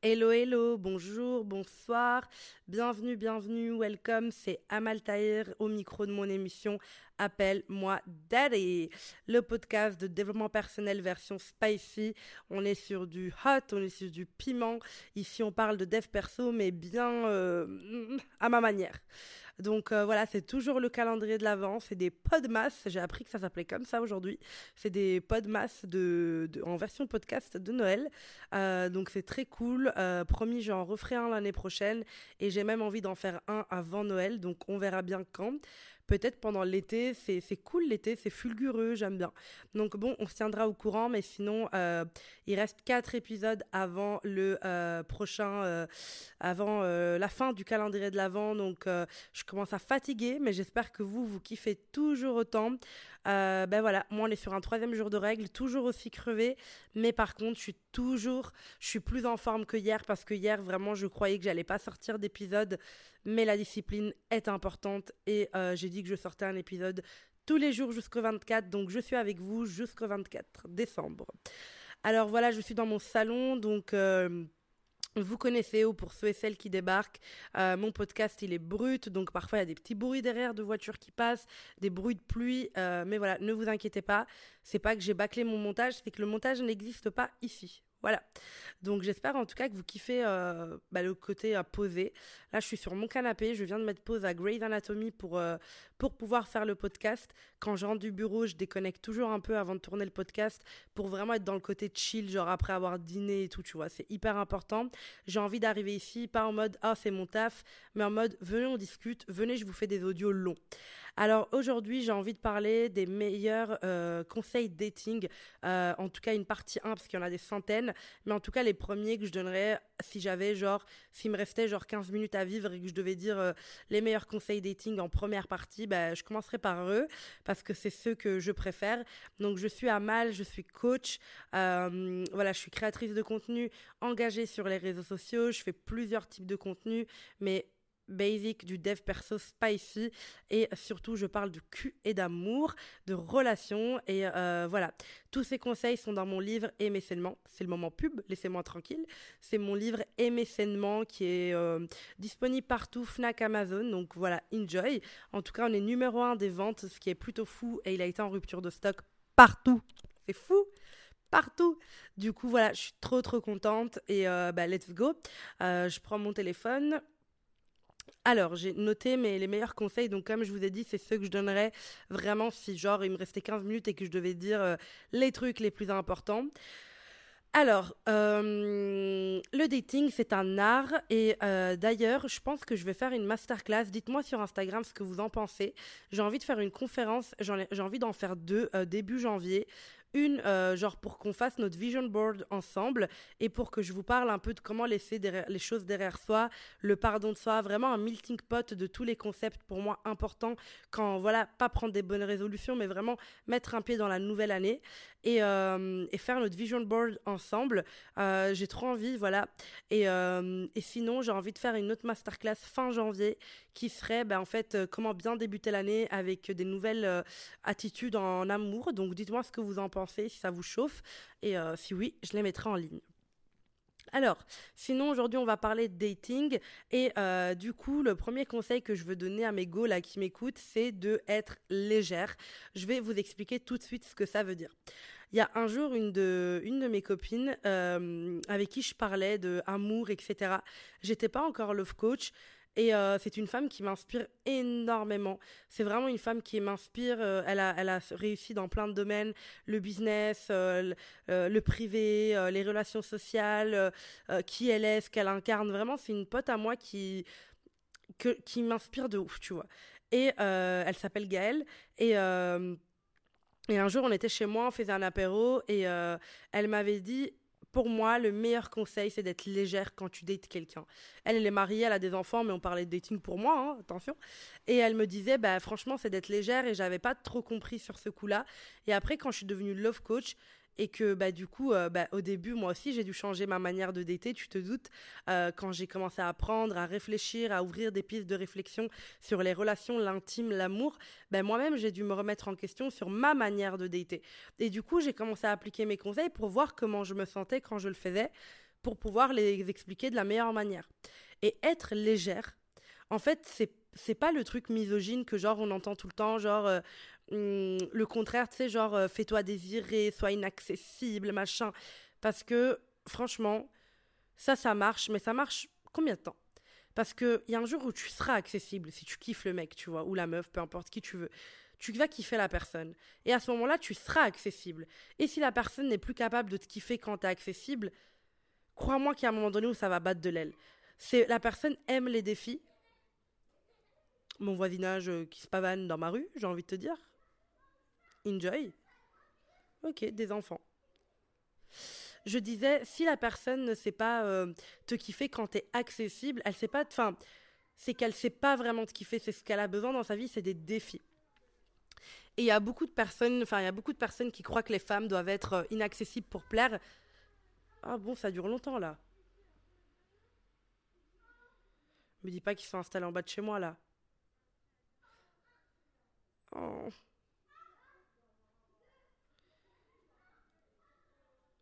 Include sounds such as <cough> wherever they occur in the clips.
Hello, hello, bonjour, bonsoir, bienvenue, bienvenue, welcome, c'est Amal Tahir au micro de mon émission Appelle-moi Daddy, le podcast de développement personnel version spicy. On est sur du hot, on est sur du piment. Ici, on parle de dev perso, mais bien euh, <laughs> à ma manière. Donc euh, voilà, c'est toujours le calendrier de l'avant. C'est des podmas. J'ai appris que ça s'appelait comme ça aujourd'hui. C'est des podmas de, en version podcast de Noël. Euh, donc c'est très cool. Euh, promis, j'en referai un l'année prochaine. Et j'ai même envie d'en faire un avant Noël. Donc on verra bien quand peut-être pendant l'été, c'est cool l'été, c'est fulgureux, j'aime bien. Donc bon, on se tiendra au courant, mais sinon, euh, il reste quatre épisodes avant le euh, prochain, euh, avant la fin du calendrier de l'Avent, donc je commence à fatiguer, mais j'espère que vous, vous kiffez toujours autant. Euh, ben voilà, moi on est sur un troisième jour de règle, toujours aussi crevé, mais par contre je suis toujours, je suis plus en forme que hier parce que hier vraiment je croyais que j'allais pas sortir d'épisode, mais la discipline est importante et euh, j'ai dit que je sortais un épisode tous les jours jusqu'au 24, donc je suis avec vous jusqu'au 24 décembre. Alors voilà, je suis dans mon salon, donc... Euh, vous connaissez, ou pour ceux et celles qui débarquent, euh, mon podcast il est brut, donc parfois il y a des petits bruits derrière de voitures qui passent, des bruits de pluie, euh, mais voilà, ne vous inquiétez pas, c'est pas que j'ai bâclé mon montage, c'est que le montage n'existe pas ici. Voilà. Donc j'espère en tout cas que vous kiffez euh, bah, le côté à poser. Là, je suis sur mon canapé. Je viens de mettre pause à Grey's Anatomy pour, pour pouvoir faire le podcast. Quand je rentre du bureau, je déconnecte toujours un peu avant de tourner le podcast pour vraiment être dans le côté chill, genre après avoir dîné et tout, tu vois. C'est hyper important. J'ai envie d'arriver ici, pas en mode ah, c'est mon taf, mais en mode venez, on discute, venez, je vous fais des audios longs. Alors aujourd'hui, j'ai envie de parler des meilleurs euh, conseils dating, euh, en tout cas une partie 1 parce qu'il y en a des centaines, mais en tout cas les premiers que je donnerais si j'avais genre, s'il me restait genre 15 minutes à vivre et que je devais dire euh, les meilleurs conseils dating en première partie, bah, je commencerai par eux parce que c'est ceux que je préfère. Donc je suis Amal, je suis coach, voilà, je suis créatrice de contenu engagée sur les réseaux sociaux, je fais plusieurs types de contenus, mais basic du dev perso spicy et surtout je parle de cul et d'amour, de relations et euh, voilà. Tous ces conseils sont dans mon livre Aimer sainement. C'est le moment pub, laissez-moi tranquille. C'est mon livre Aimer sainement qui est euh, disponible partout, Fnac, Amazon. Donc voilà, enjoy. En tout cas, on est numéro un des ventes, ce qui est plutôt fou et il a été en rupture de stock partout. C'est fou partout. Du coup, voilà, je suis trop trop contente et euh, bah, let's go. je prends mon téléphone, alors, j'ai noté mes, les meilleurs conseils. Donc, comme je vous ai dit, c'est ceux que je donnerais vraiment si, genre, il me restait 15 minutes et que je devais dire euh, les trucs les plus importants. Alors, euh, le dating, c'est un art. Et euh, d'ailleurs, je pense que je vais faire une masterclass. Dites-moi sur Instagram ce que vous en pensez. J'ai envie de faire une conférence. J'ai envie d'en faire deux début janvier. Une, euh, genre pour qu'on fasse notre vision board ensemble et pour que je vous parle un peu de comment laisser les choses derrière soi, le pardon de soi, vraiment un melting pot de tous les concepts pour moi importants quand, voilà, pas prendre des bonnes résolutions, mais vraiment mettre un pied dans la nouvelle année et, euh, faire notre vision board ensemble. Euh, j'ai trop envie, voilà. Et, et sinon, j'ai envie de faire une autre masterclass fin janvier qui serait, ben, en fait, comment bien débuter l'année avec des nouvelles attitudes en amour. Donc, dites-moi ce que vous en pensez si ça vous chauffe. Et euh, si oui, je les mettrai en ligne. Alors, sinon aujourd'hui on va parler de dating et euh, du coup le premier conseil que je veux donner à mes go là qui m'écoutent c'est de être légère. Je vais vous expliquer tout de suite ce que ça veut dire. Il y a un jour une de, une de mes copines euh, avec qui je parlais de amour etc. J'étais pas encore love coach et euh, c'est une femme qui m'inspire énormément. C'est vraiment une femme qui m'inspire. Euh, elle, a, réussi dans plein de domaines le business, euh, le, privé, les relations sociales, qui elle est, ce qu'elle incarne. Vraiment, c'est une pote à moi qui, qui m'inspire de ouf, tu vois. Et elle s'appelle Gaëlle. Et un jour, on était chez moi, on faisait un apéro et elle m'avait dit pour moi, le meilleur conseil, c'est d'être légère quand tu dates quelqu'un. Elle, elle est mariée, elle a des enfants, mais on parlait de dating pour moi, hein, attention. Et elle me disait, bah, franchement, c'est d'être légère et j'avais pas trop compris sur ce coup-là. Et après, quand je suis devenue love coach, et que bah, du coup, euh, bah, au début, moi aussi, j'ai dû changer ma manière de dater, tu te doutes, euh, quand j'ai commencé à apprendre, à réfléchir, à ouvrir des pistes de réflexion sur les relations, l'intime, l'amour, ben moi-même, j'ai dû me remettre en question sur ma manière de dater. Et du coup, j'ai commencé à appliquer mes conseils pour voir comment je me sentais quand je le faisais pour pouvoir les expliquer de la meilleure manière. Et être légère, en fait, c'est c'est pas le truc misogyne que genre on entend tout le temps, genre euh, hum, le contraire, tu sais, genre euh, fais-toi désirer, sois inaccessible, machin. Parce que franchement, ça, ça marche, mais ça marche combien de temps? Parce qu'il y a un jour où tu seras accessible si tu kiffes le mec, tu vois, ou la meuf, peu importe qui tu veux. Tu vas kiffer la personne. Et à ce moment-là, tu seras accessible. Et si la personne n'est plus capable de te kiffer quand tu es accessible, crois-moi qu'il y a un moment donné où ça va battre de l'aile. C'est la personne aime les défis. Mon voisinage euh, qui se pavane dans ma rue, j'ai envie de te dire. Enjoy. Ok, des enfants je disais, si la personne ne sait pas euh, te kiffer quand tu es accessible, elle sait pas, enfin, c'est qu'elle sait pas vraiment te kiffer, c'est ce qu'elle a besoin dans sa vie, c'est des défis. Et il y a beaucoup de personnes, enfin, il y a beaucoup de personnes qui croient que les femmes doivent être euh, inaccessibles pour plaire. Ah bon, ça dure longtemps là. Me dis pas qu'ils sont installés en bas de chez moi là. Oh.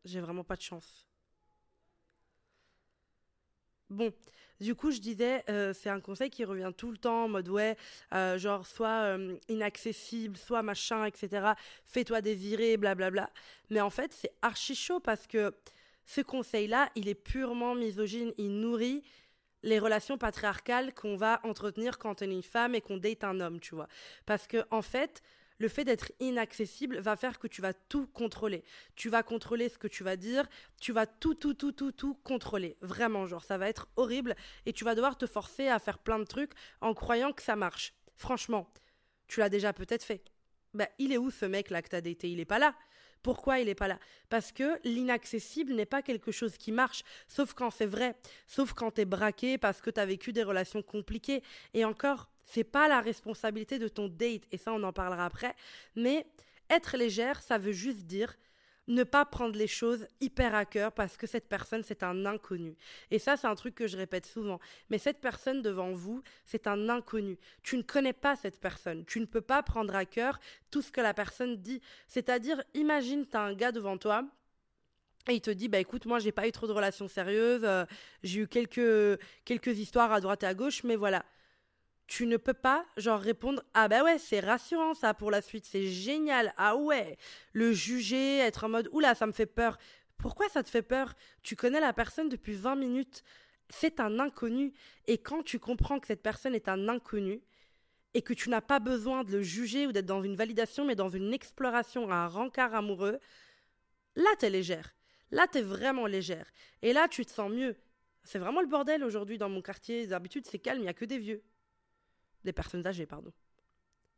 J'ai vraiment pas de chance. Bon, du coup, je disais, euh, c'est un conseil qui revient tout le temps en mode ouais, euh, genre soit euh, inaccessible, soit machin, etc. Fais-toi désirer, blablabla. Mais en fait, c'est archi chaud parce que ce conseil-là, il est purement misogyne. Il nourrit les relations patriarcales qu'on va entretenir quand on est une femme et qu'on date un homme, tu vois. Parce que en fait, le fait d'être inaccessible va faire que tu vas tout contrôler. Tu vas contrôler ce que tu vas dire, tu vas tout, tout, tout, tout, tout contrôler. Vraiment, genre, ça va être horrible et tu vas devoir te forcer à faire plein de trucs en croyant que ça marche. Franchement, tu l'as déjà peut-être fait. Bah, il est où ce mec là que t'as daté? Il est pas là. Pourquoi il n'est pas là. Parce que l'inaccessible n'est pas quelque chose qui marche, sauf quand c'est vrai, sauf quand tu es braqué parce que tu as vécu des relations compliquées. Et encore, c'est pas la responsabilité de ton date, et ça on en parlera après, mais être légère, ça veut juste dire ne pas prendre les choses hyper à cœur parce que cette personne, c'est un inconnu. Et ça, c'est un truc que je répète souvent. Mais cette personne devant vous, c'est un inconnu. Tu ne connais pas cette personne. Tu ne peux pas prendre à cœur tout ce que la personne dit. C'est-à-dire, imagine, tu as un gars devant toi. Et il te dit, bah écoute, moi j'ai pas eu trop de relations sérieuses, euh, j'ai eu quelques, quelques histoires à droite et à gauche, mais voilà tu ne peux pas genre répondre ah bah ouais c'est rassurant ça pour la suite c'est génial. Ah ouais le juger être en mode oula ça me fait peur pourquoi ça te fait peur? Tu connais la personne depuis 20 minutes. C'est un inconnu. Et quand tu comprends que cette personne est un inconnu et que tu n'as pas besoin de le juger ou d'être dans une validation mais dans une exploration un rencard amoureux là t'es légère. Là t'es vraiment légère. Et là tu te sens mieux. C'est vraiment le bordel aujourd'hui dans mon quartier. D'habitude c'est calme il y a que des vieux des personnes âgées, pardon.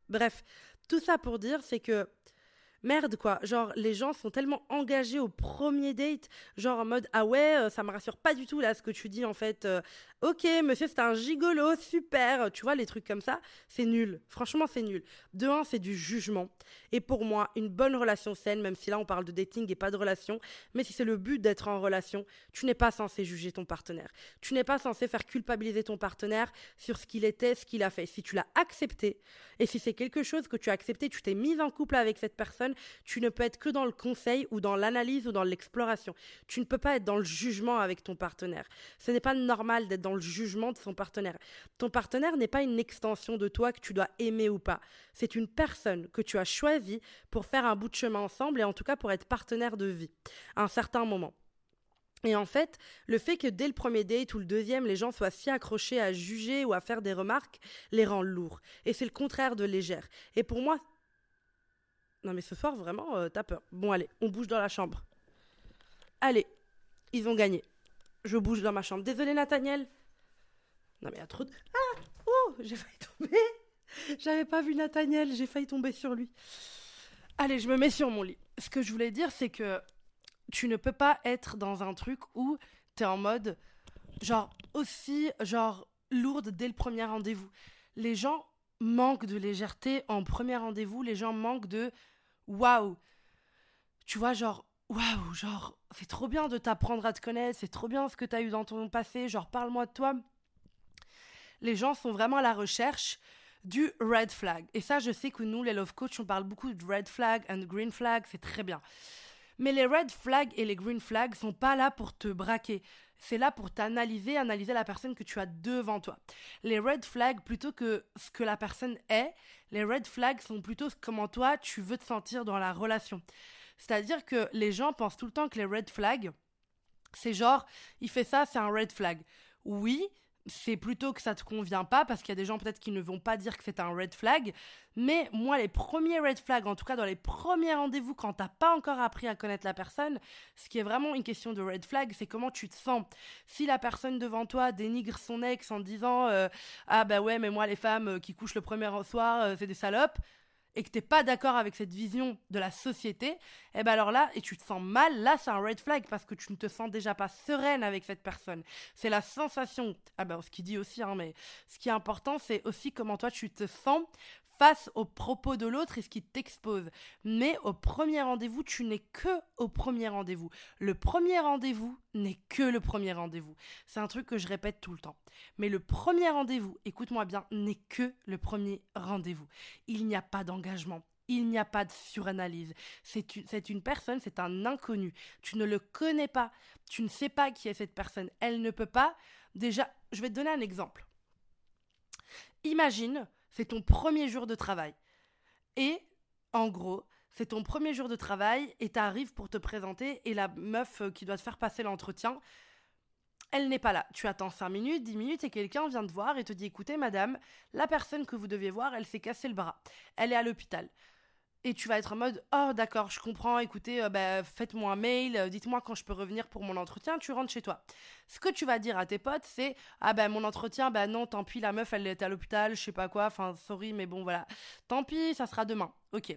Bref, tout ça pour dire, c'est que merde quoi, genre les gens sont tellement engagés au premier date, genre en mode ah ouais, euh, ça me rassure pas du tout là ce que tu dis en fait. Euh, ok, monsieur c'est un gigolo, super, tu vois les trucs comme ça, c'est nul. Franchement c'est nul. De un, c'est du jugement. Et pour moi, une bonne relation saine, même si là on parle de dating et pas de relation, mais si c'est le but d'être en relation, tu n'es pas censé juger ton partenaire. Tu n'es pas censé faire culpabiliser ton partenaire sur ce qu'il était, ce qu'il a fait. Si tu l'as accepté, et si c'est quelque chose que tu as accepté, tu t'es mise en couple avec cette personne, tu ne peux être que dans le conseil ou dans l'analyse ou dans l'exploration. Tu ne peux pas être dans le jugement avec ton partenaire. Ce n'est pas normal d'être dans le jugement de son partenaire. Ton partenaire n'est pas une extension de toi que tu dois aimer ou pas. C'est une personne que tu as choisie pour faire un bout de chemin ensemble et en tout cas pour être partenaire de vie à un certain moment. Et en fait, le fait que dès le premier date ou le deuxième, les gens soient si accrochés à juger ou à faire des remarques, les rend lourds. Et c'est le contraire de légère. Et pour moi... Non mais ce soir, vraiment, euh, t'as peur. Bon allez, on bouge dans la chambre. Allez, ils ont gagné. Je bouge dans ma chambre. Désolé Nathaniel. Non mais il y a trop de... Ah Oh J'ai failli tomber j'avais pas vu Nathaniel, j'ai failli tomber sur lui. Allez, je me mets sur mon lit. Ce que je voulais dire, c'est que tu ne peux pas être dans un truc où t'es en mode, genre, aussi, genre, lourde dès le premier rendez-vous. Les gens manquent de légèreté en premier rendez-vous, les gens manquent de waouh. Tu vois, genre, waouh, genre, c'est trop bien de t'apprendre à te connaître, c'est trop bien ce que t'as eu dans ton passé, genre, parle-moi de toi. Les gens sont vraiment à la recherche du red flag. Et ça, je sais que nous, les love coach, on parle beaucoup de red flag and green flag, c'est très bien. Mais les red flags et les green flags sont pas là pour te braquer. C'est là pour t'analyser, analyser la personne que tu as devant toi. Les red flags, plutôt que ce que la personne est, les red flags sont plutôt comment toi tu veux te sentir dans la relation. C'est-à-dire que les gens pensent tout le temps que les red flags, c'est genre, il fait ça, c'est un red flag. Oui, c'est plutôt que ça te convient pas parce qu'il y a des gens peut-être qui ne vont pas dire que c'est un red flag. Mais moi, les premiers red flags, en tout cas dans les premiers rendez-vous, quand t'as pas encore appris à connaître la personne, ce qui est vraiment une question de red flag, c'est comment tu te sens. Si la personne devant toi dénigre son ex en disant euh, ah bah ouais mais moi les femmes euh, qui couchent le premier soir euh, c'est des salopes, et que t'es pas d'accord avec cette vision de la société, et eh ben alors là, et tu te sens mal, là c'est un red flag parce que tu ne te sens déjà pas sereine avec cette personne. C'est la sensation, ah ben ce qu'il dit aussi, hein, mais ce qui est important c'est aussi comment toi tu te sens face aux propos de l'autre et ce qui t'expose. Mais au premier rendez-vous, tu n'es que au premier rendez-vous. Le premier rendez-vous n'est que le premier rendez-vous. C'est un truc que je répète tout le temps. Mais le premier rendez-vous, écoute-moi bien, n'est que le premier rendez-vous. Il n'y a pas d'engagement. Il n'y a pas de suranalyse. C'est une personne, c'est un inconnu. Tu ne le connais pas. Tu ne sais pas qui est cette personne. Elle ne peut pas. Déjà, je vais te donner un exemple. Imagine c'est ton premier jour de travail. Et, en gros, c'est ton premier jour de travail et tu arrives pour te présenter et la meuf euh, qui doit te faire passer l'entretien, elle n'est pas là. Tu attends 5 minutes, 10 minutes et quelqu'un vient te voir et te dit écoutez madame, la personne que vous deviez voir, elle s'est cassé le bras. Elle est à l'hôpital et tu vas être en mode oh d'accord je comprends écoutez euh, bah, faites-moi un mail euh, dites-moi quand je peux revenir pour mon entretien tu rentres chez toi. Ce que tu vas dire à tes potes c'est ah ben mon entretien bah non tant pis la meuf elle est à l'hôpital je sais pas quoi enfin sorry mais bon voilà. Tant pis ça sera demain. Ok.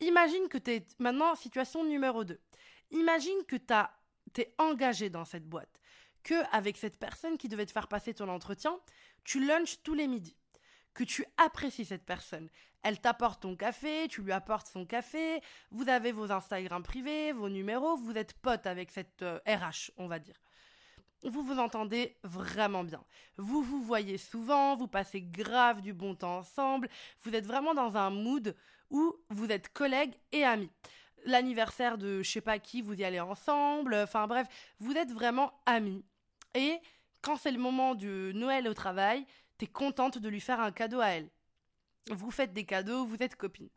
Imagine que t'es maintenant situation numéro 2 imagine que t'as t'es engagé dans cette boîte que avec cette personne qui devait te faire passer ton entretien tu lunches tous les midis que tu apprécies cette personne. Elle t'apporte ton café, tu lui apportes son café, vous avez vos Instagram privés, vos numéros, vous êtes pote avec cette RH, euh, on va dire. Vous vous entendez vraiment bien. Vous vous voyez souvent, vous passez grave du bon temps ensemble, vous êtes vraiment dans un mood où vous êtes collègues et amis. L'anniversaire de je sais pas qui, vous y allez ensemble, enfin bref, vous êtes vraiment amis. Et quand c'est le moment du Noël au travail, t'es contente de lui faire un cadeau à elle. Vous faites des cadeaux, vous êtes copines.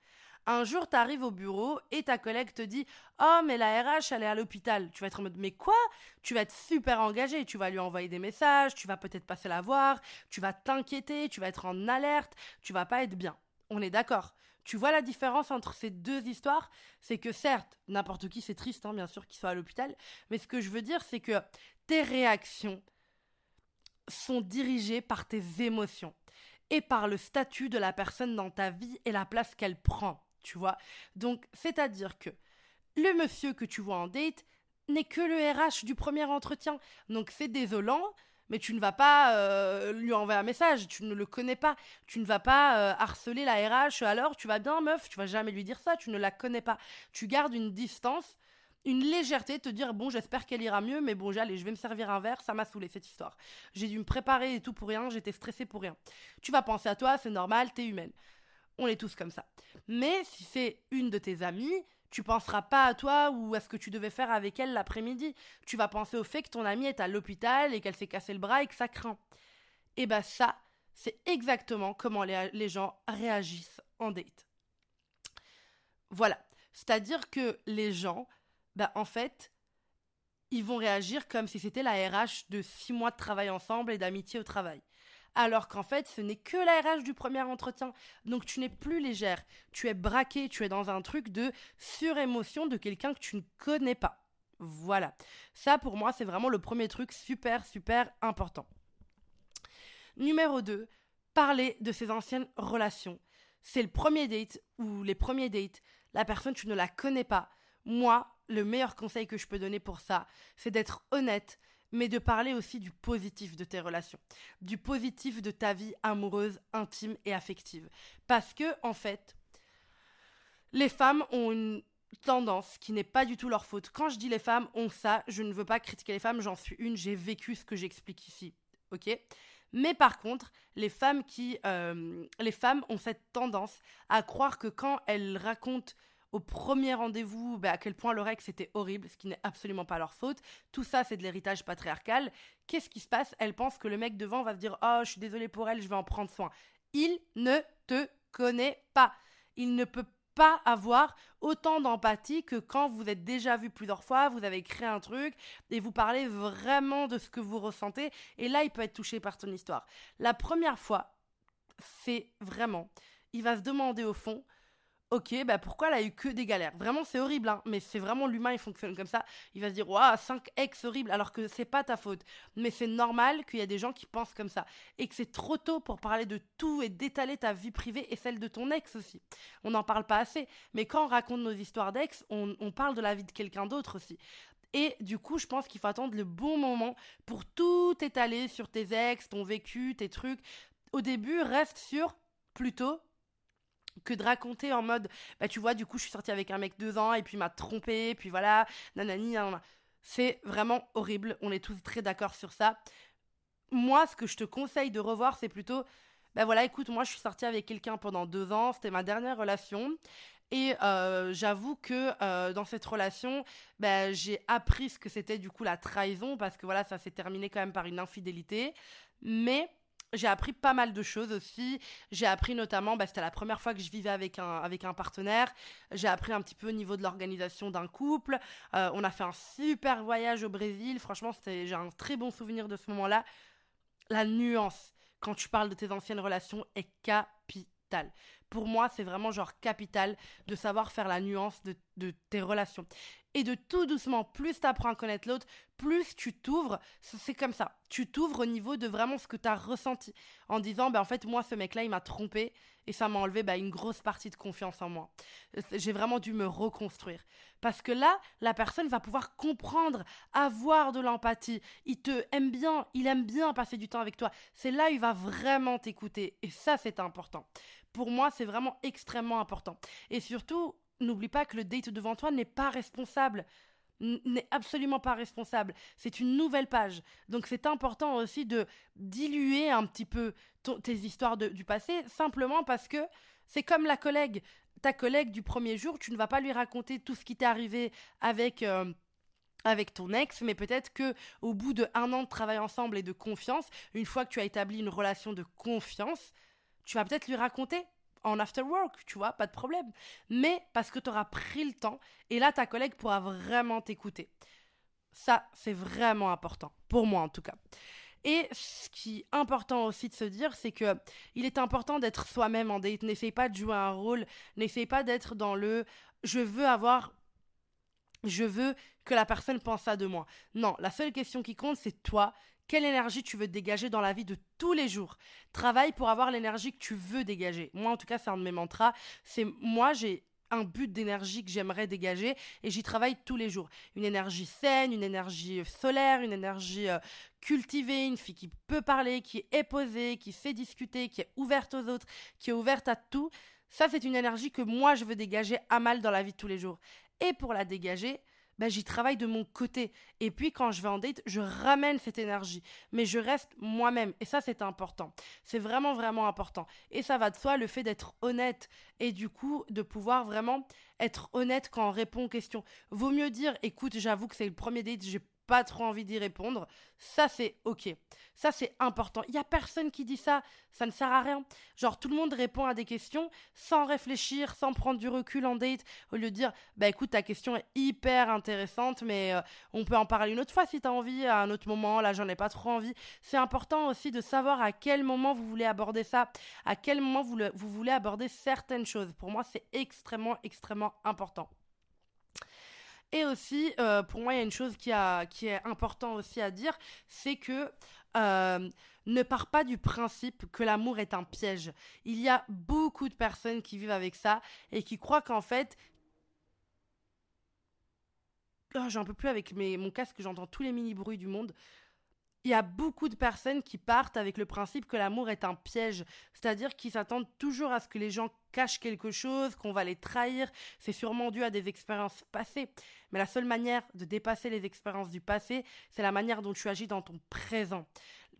Un jour, t'arrives au bureau et ta collègue te dit Oh, mais la RH, elle est à l'hôpital. Tu vas être en mode Mais quoi? Tu vas être super engagé. Tu vas lui envoyer des messages, tu vas peut-être passer la voir, tu vas t'inquiéter, tu vas être en alerte, tu vas pas être bien. On est d'accord. Tu vois la différence entre ces deux histoires? C'est que certes, n'importe qui, c'est triste, hein, bien sûr, qu'il soit à l'hôpital. Mais ce que je veux dire, c'est que tes réactions, sont dirigés par tes émotions et par le statut de la personne dans ta vie et la place qu'elle prend, tu vois. Donc, c'est-à-dire que le monsieur que tu vois en date n'est que le RH du premier entretien. Donc, c'est désolant, mais tu ne vas pas euh, lui envoyer un message, tu ne le connais pas, tu ne vas pas euh, harceler la RH, alors tu vas bien meuf, tu vas jamais lui dire ça, tu ne la connais pas. Tu gardes une distance une légèreté, te dire bon, j'espère qu'elle ira mieux, mais bon, j'allais, je vais me servir un verre, ça m'a saoulé cette histoire. J'ai dû me préparer et tout pour rien, j'étais stressée pour rien. Tu vas penser à toi, c'est normal, t'es humaine. On est tous comme ça. Mais si c'est une de tes amies, tu penseras pas à toi ou à ce que tu devais faire avec elle l'après-midi. Tu vas penser au fait que ton amie est à l'hôpital et qu'elle s'est cassé le bras et que ça craint. Et bah ça, c'est exactement comment les, les gens réagissent en date. Voilà. C'est-à-dire que les gens bah en fait, ils vont réagir comme si c'était la RH de six mois de travail ensemble et d'amitié au travail. Alors qu'en fait, ce n'est que la RH du premier entretien. Donc tu n'es plus légère, tu es braqué, tu es dans un truc de surémotion de quelqu'un que tu ne connais pas. Voilà. Ça, pour moi, c'est vraiment le premier truc super, super important. Numéro 2, parler de ses anciennes relations. C'est le premier date ou les premiers dates. La personne, tu ne la connais pas. Moi, le meilleur conseil que je peux donner pour ça, c'est d'être honnête, mais de parler aussi du positif de tes relations, du positif de ta vie amoureuse, intime et affective. Parce que, en fait, les femmes ont une tendance qui n'est pas du tout leur faute. Quand je dis les femmes ont ça, je ne veux pas critiquer les femmes, j'en suis une, j'ai vécu ce que j'explique ici. Ok? Mais par contre, les femmes qui, euh, les femmes ont cette tendance à croire que quand elles racontent au premier rendez-vous bah, à quel point leur ex était horrible, ce qui n'est absolument pas leur faute. Tout ça, c'est de l'héritage patriarcal. Qu'est-ce qui se passe? Elle pense que le mec devant va se dire Oh, je suis désolée pour elle, je vais en prendre soin. Il ne te connaît pas. Il ne peut pas avoir autant d'empathie que quand vous êtes déjà vu plusieurs fois, vous avez créé un truc et vous parlez vraiment de ce que vous ressentez. Et là, il peut être touché par ton histoire. La première fois, c'est vraiment, il va se demander au fond, ok, bah pourquoi elle a eu que des galères? Vraiment, c'est horrible, hein, mais c'est vraiment l'humain, il fonctionne comme ça. Il va se dire, waouh, 5 ex horribles, alors que c'est pas ta faute. Mais c'est normal qu'il y a des gens qui pensent comme ça. Et que c'est trop tôt pour parler de tout et d'étaler ta vie privée et celle de ton ex aussi. On n'en parle pas assez. Mais quand on raconte nos histoires d'ex, on, on parle de la vie de quelqu'un d'autre aussi. Et du coup, je pense qu'il faut attendre le bon moment pour tout étaler sur tes ex, ton vécu, tes trucs. Au début, reste sur plutôt que de raconter en mode bah tu vois du coup je suis sortie avec un mec deux ans et puis il m'a trompé puis voilà nanani, nanana. c'est vraiment horrible on est tous très d'accord sur ça moi ce que je te conseille de revoir c'est plutôt bah voilà écoute moi je suis sortie avec quelqu'un pendant deux ans c'était ma dernière relation et euh, j'avoue que euh, dans cette relation, bah, j'ai appris ce que c'était du coup la trahison, parce que voilà, ça s'est terminé quand même par une infidélité. Mais j'ai appris pas mal de choses aussi. J'ai appris notamment, bah, c'était la première fois que je vivais avec un, avec un partenaire. J'ai appris un petit peu au niveau de l'organisation d'un couple. Euh, on a fait un super voyage au Brésil. Franchement, j'ai un très bon souvenir de ce moment-là. La nuance, quand tu parles de tes anciennes relations, est capitale. Pour moi, c'est vraiment genre capital de savoir faire la nuance de, de tes relations. Et de tout doucement, plus tu apprends à connaître l'autre, plus tu t'ouvres. C'est comme ça. Tu t'ouvres au niveau de vraiment ce que tu as ressenti. En disant, ben en fait, moi, ce mec-là, il m'a trompé. Et ça m'a enlevé bah, une grosse partie de confiance en moi. J'ai vraiment dû me reconstruire. Parce que là, la personne va pouvoir comprendre, avoir de l'empathie. Il te aime bien, il aime bien passer du temps avec toi. C'est là, il va vraiment t'écouter. Et ça, c'est important. Pour moi, c'est vraiment extrêmement important. Et surtout, n'oublie pas que le date devant toi n'est pas responsable n'est absolument pas responsable. C'est une nouvelle page. Donc c'est important aussi de diluer un petit peu tes histoires du passé, simplement parce que c'est comme la collègue. Ta collègue du premier jour, tu ne vas pas lui raconter tout ce qui t'est arrivé avec... Euh, avec ton ex, mais peut-être que au bout de un an de travail ensemble et de confiance, une fois que tu as établi une relation de confiance, tu vas peut-être lui raconter en after work, tu vois, pas de problème. Mais parce que tu auras pris le temps et là ta collègue pourra vraiment t'écouter. Ça, c'est vraiment important pour moi en tout cas. Et ce qui est important aussi de se dire, c'est que il est important d'être soi-même en date. N'essaye pas de jouer un rôle, n'essaye pas d'être dans le je veux avoir je veux que la personne pense ça de moi. Non, la seule question qui compte, c'est toi quelle énergie tu veux dégager dans la vie de tous les jours? Travaille pour avoir l'énergie que tu veux dégager. Moi, en tout cas, c'est un de mes mantras. C'est moi, j'ai un but d'énergie que j'aimerais dégager et j'y travaille tous les jours. Une énergie saine, une énergie solaire, une énergie euh, cultivée, une fille qui peut parler, qui est posée, qui sait discuter, qui est ouverte aux autres, qui est ouverte à tout. Ça, c'est une énergie que moi, je veux dégager à mal dans la vie de tous les jours. Et pour la dégager, bah, j'y travaille de mon côté. Et puis quand je vais en date, je ramène cette énergie. Mais je reste moi-même. Et ça, c'est important. C'est vraiment, vraiment important. Et ça va de soi, le fait d'être honnête. Et du coup, de pouvoir vraiment être honnête quand on répond aux questions. Vaut mieux dire, écoute, j'avoue que c'est le premier date, pas trop envie d'y répondre. Ça, c'est ok. Ça, c'est important. Il y a personne qui dit ça. Ça ne sert à rien. Genre, tout le monde répond à des questions sans réfléchir, sans prendre du recul en date, au lieu de dire, bah écoute, ta question est hyper intéressante, mais euh, on peut en parler une autre fois si tu as envie, à un autre moment. Là, j'en ai pas trop envie. C'est important aussi de savoir à quel moment vous voulez aborder ça, à quel moment vous, vous voulez aborder certaines choses. Pour moi, c'est extrêmement, extrêmement important. Et aussi, euh, pour moi, il y a une chose qui, est important aussi à dire, c'est que euh, ne part pas du principe que l'amour est un piège. Il y a beaucoup de personnes qui vivent avec ça et qui croient qu'en fait... Oh, J'en peux plus avec mon casque, j'entends tous les mini-bruits du monde il y a beaucoup de personnes qui partent avec le principe que l'amour est un piège, c'est-à-dire qu'ils s'attendent toujours à ce que les gens cachent quelque chose, qu'on va les trahir, c'est sûrement dû à des expériences passées. Mais la seule manière de dépasser les expériences du passé, c'est la manière dont tu agis dans ton présent.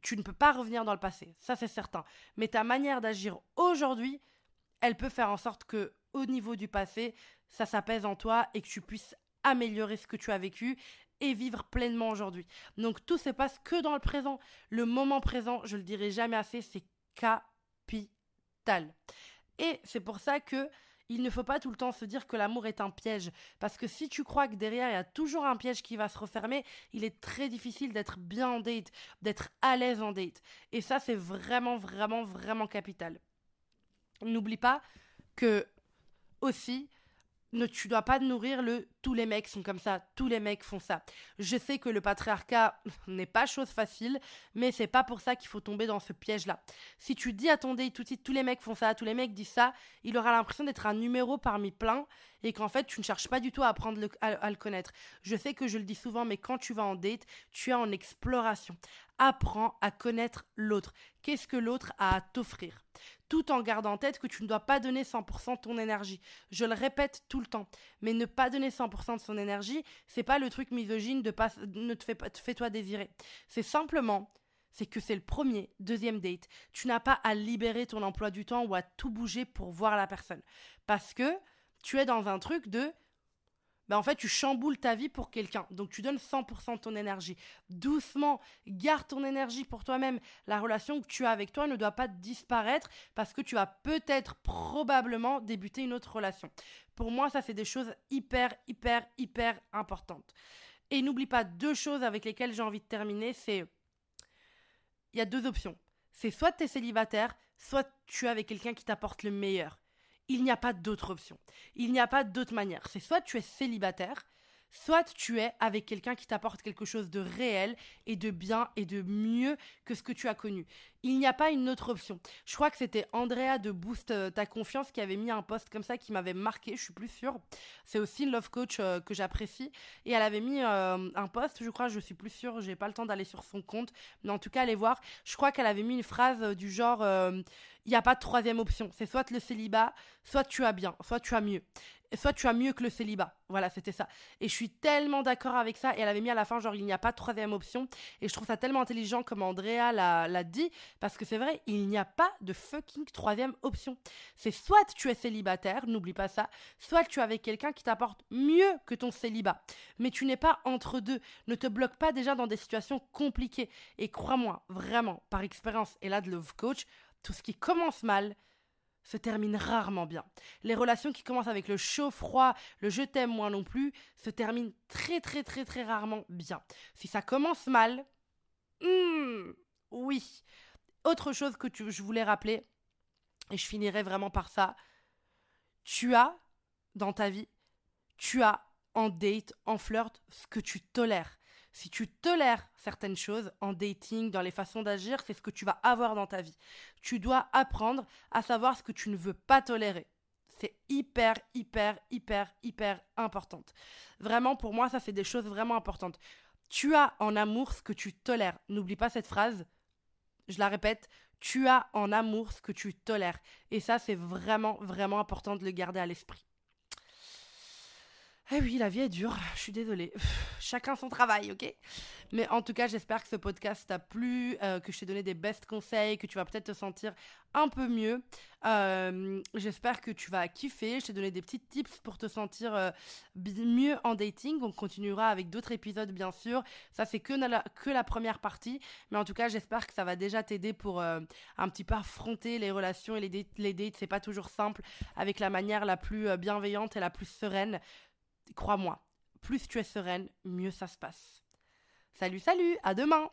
Tu ne peux pas revenir dans le passé, ça c'est certain. Mais ta manière d'agir aujourd'hui, elle peut faire en sorte que au niveau du passé, ça s'apaise en toi et que tu puisses améliorer ce que tu as vécu et vivre pleinement aujourd'hui. Donc tout se passe que dans le présent. Le moment présent, je le dirai jamais assez, c'est capital. Et c'est pour ça que il ne faut pas tout le temps se dire que l'amour est un piège. Parce que si tu crois que derrière, il y a toujours un piège qui va se refermer, il est très difficile d'être bien en date, d'être à l'aise en date. Et ça, c'est vraiment, vraiment, vraiment capital. N'oublie pas que aussi, ne, tu dois pas nourrir le tous les mecs sont comme ça, tous les mecs font ça. Je sais que le patriarcat <laughs> n'est pas chose facile, mais c'est pas pour ça qu'il faut tomber dans ce piège-là. Si tu dis à ton date tout de suite tous les mecs font ça, tous les mecs disent ça, il aura l'impression d'être un numéro parmi plein et qu'en fait tu ne cherches pas du tout à apprendre à le connaître. Je sais que je le dis souvent, mais quand tu vas en date, tu es en exploration. Apprends à connaître l'autre. Qu'est-ce que l'autre a à t'offrir? Tout en gardant en tête que tu ne dois pas donner 100% de ton énergie. Je le répète tout le temps, mais ne pas donner 100% de son énergie, c'est pas le truc misogyne de pas ne te fais pas fais-toi désirer. C'est simplement c'est que c'est le premier, deuxième date. Tu n'as pas à libérer ton emploi du temps ou à tout bouger pour voir la personne parce que tu es dans un truc de bah en fait, tu chamboules ta vie pour quelqu'un. Donc, tu donnes 100% de ton énergie. Doucement, garde ton énergie pour toi-même. La relation que tu as avec toi ne doit pas disparaître parce que tu vas peut-être, probablement, débuter une autre relation. Pour moi, ça, c'est des choses hyper, hyper, hyper importantes. Et n'oublie pas deux choses avec lesquelles j'ai envie de terminer. C'est. Il y a deux options. C'est soit tu es célibataire, soit tu es avec quelqu'un qui t'apporte le meilleur il n'y a pas d'autre option. Il n'y a pas d'autre manière. C'est soit tu es célibataire, soit tu es avec quelqu'un qui t'apporte quelque chose de réel et de bien et de mieux que ce que tu as connu. Il n'y a pas une autre option. Je crois que c'était Andrea de Boost euh, ta confiance qui avait mis un post comme ça qui m'avait marqué, je suis plus sûre. C'est aussi une love coach euh, que j'apprécie et elle avait mis euh, un post, je crois, je suis plus sûre, j'ai pas le temps d'aller sur son compte, mais en tout cas allez voir. Je crois qu'elle avait mis une phrase du genre il n'y a pas de troisième option. C'est soit le célibat, soit tu as bien, soit tu as mieux soit tu as mieux que le célibat. Voilà, c'était ça. Et je suis tellement d'accord avec ça. Et elle avait mis à la fin, genre, il n'y a pas de troisième option. Et je trouve ça tellement intelligent comme Andrea l'a dit. Parce que c'est vrai, il n'y a pas de fucking troisième option. C'est soit tu es célibataire, n'oublie pas ça, soit tu es avec quelqu'un qui t'apporte mieux que ton célibat. Mais tu n'es pas entre deux. Ne te bloque pas déjà dans des situations compliquées. Et crois-moi, vraiment, par expérience, et là de Love Coach, tout ce qui commence mal, se termine rarement bien. Les relations qui commencent avec le chaud, froid, le je t'aime, moi non plus, se terminent très très très très rarement bien. Si ça commence mal, hmm, oui. Autre chose que je voulais rappeler, et je finirai vraiment par ça, tu as dans ta vie, tu as en date, en flirt, ce que tu tolères. Si tu tolères certaines choses en dating, dans les façons d'agir, c'est ce que tu vas avoir dans ta vie. Tu dois apprendre à savoir ce que tu ne veux pas tolérer. C'est hyper, hyper, hyper, hyper importante. Vraiment, pour moi, ça, c'est des choses vraiment importantes. Tu as en amour ce que tu tolères. N'oublie pas cette phrase. Je la répète. Tu as en amour ce que tu tolères. Et ça, c'est vraiment, vraiment important de le garder à l'esprit. Eh oui, la vie est dure, je suis désolée. Chacun son travail, ok? Mais en tout cas, j'espère que ce podcast t'a plu, euh, que je t'ai donné des best conseils, que tu vas peut-être te sentir un peu mieux. Euh, j'espère que tu vas kiffer. Je t'ai donné des petits tips pour te sentir euh, mieux en dating. On continuera avec d'autres épisodes, bien sûr. Ça, c'est que, la, que la première partie. Mais en tout cas, j'espère que ça va déjà t'aider pour un petit peu affronter les relations et les dates. Les dates, c'est pas toujours simple avec la manière la plus bienveillante et la plus sereine crois-moi, plus tu es sereine, mieux ça se passe. Salut, salut, à demain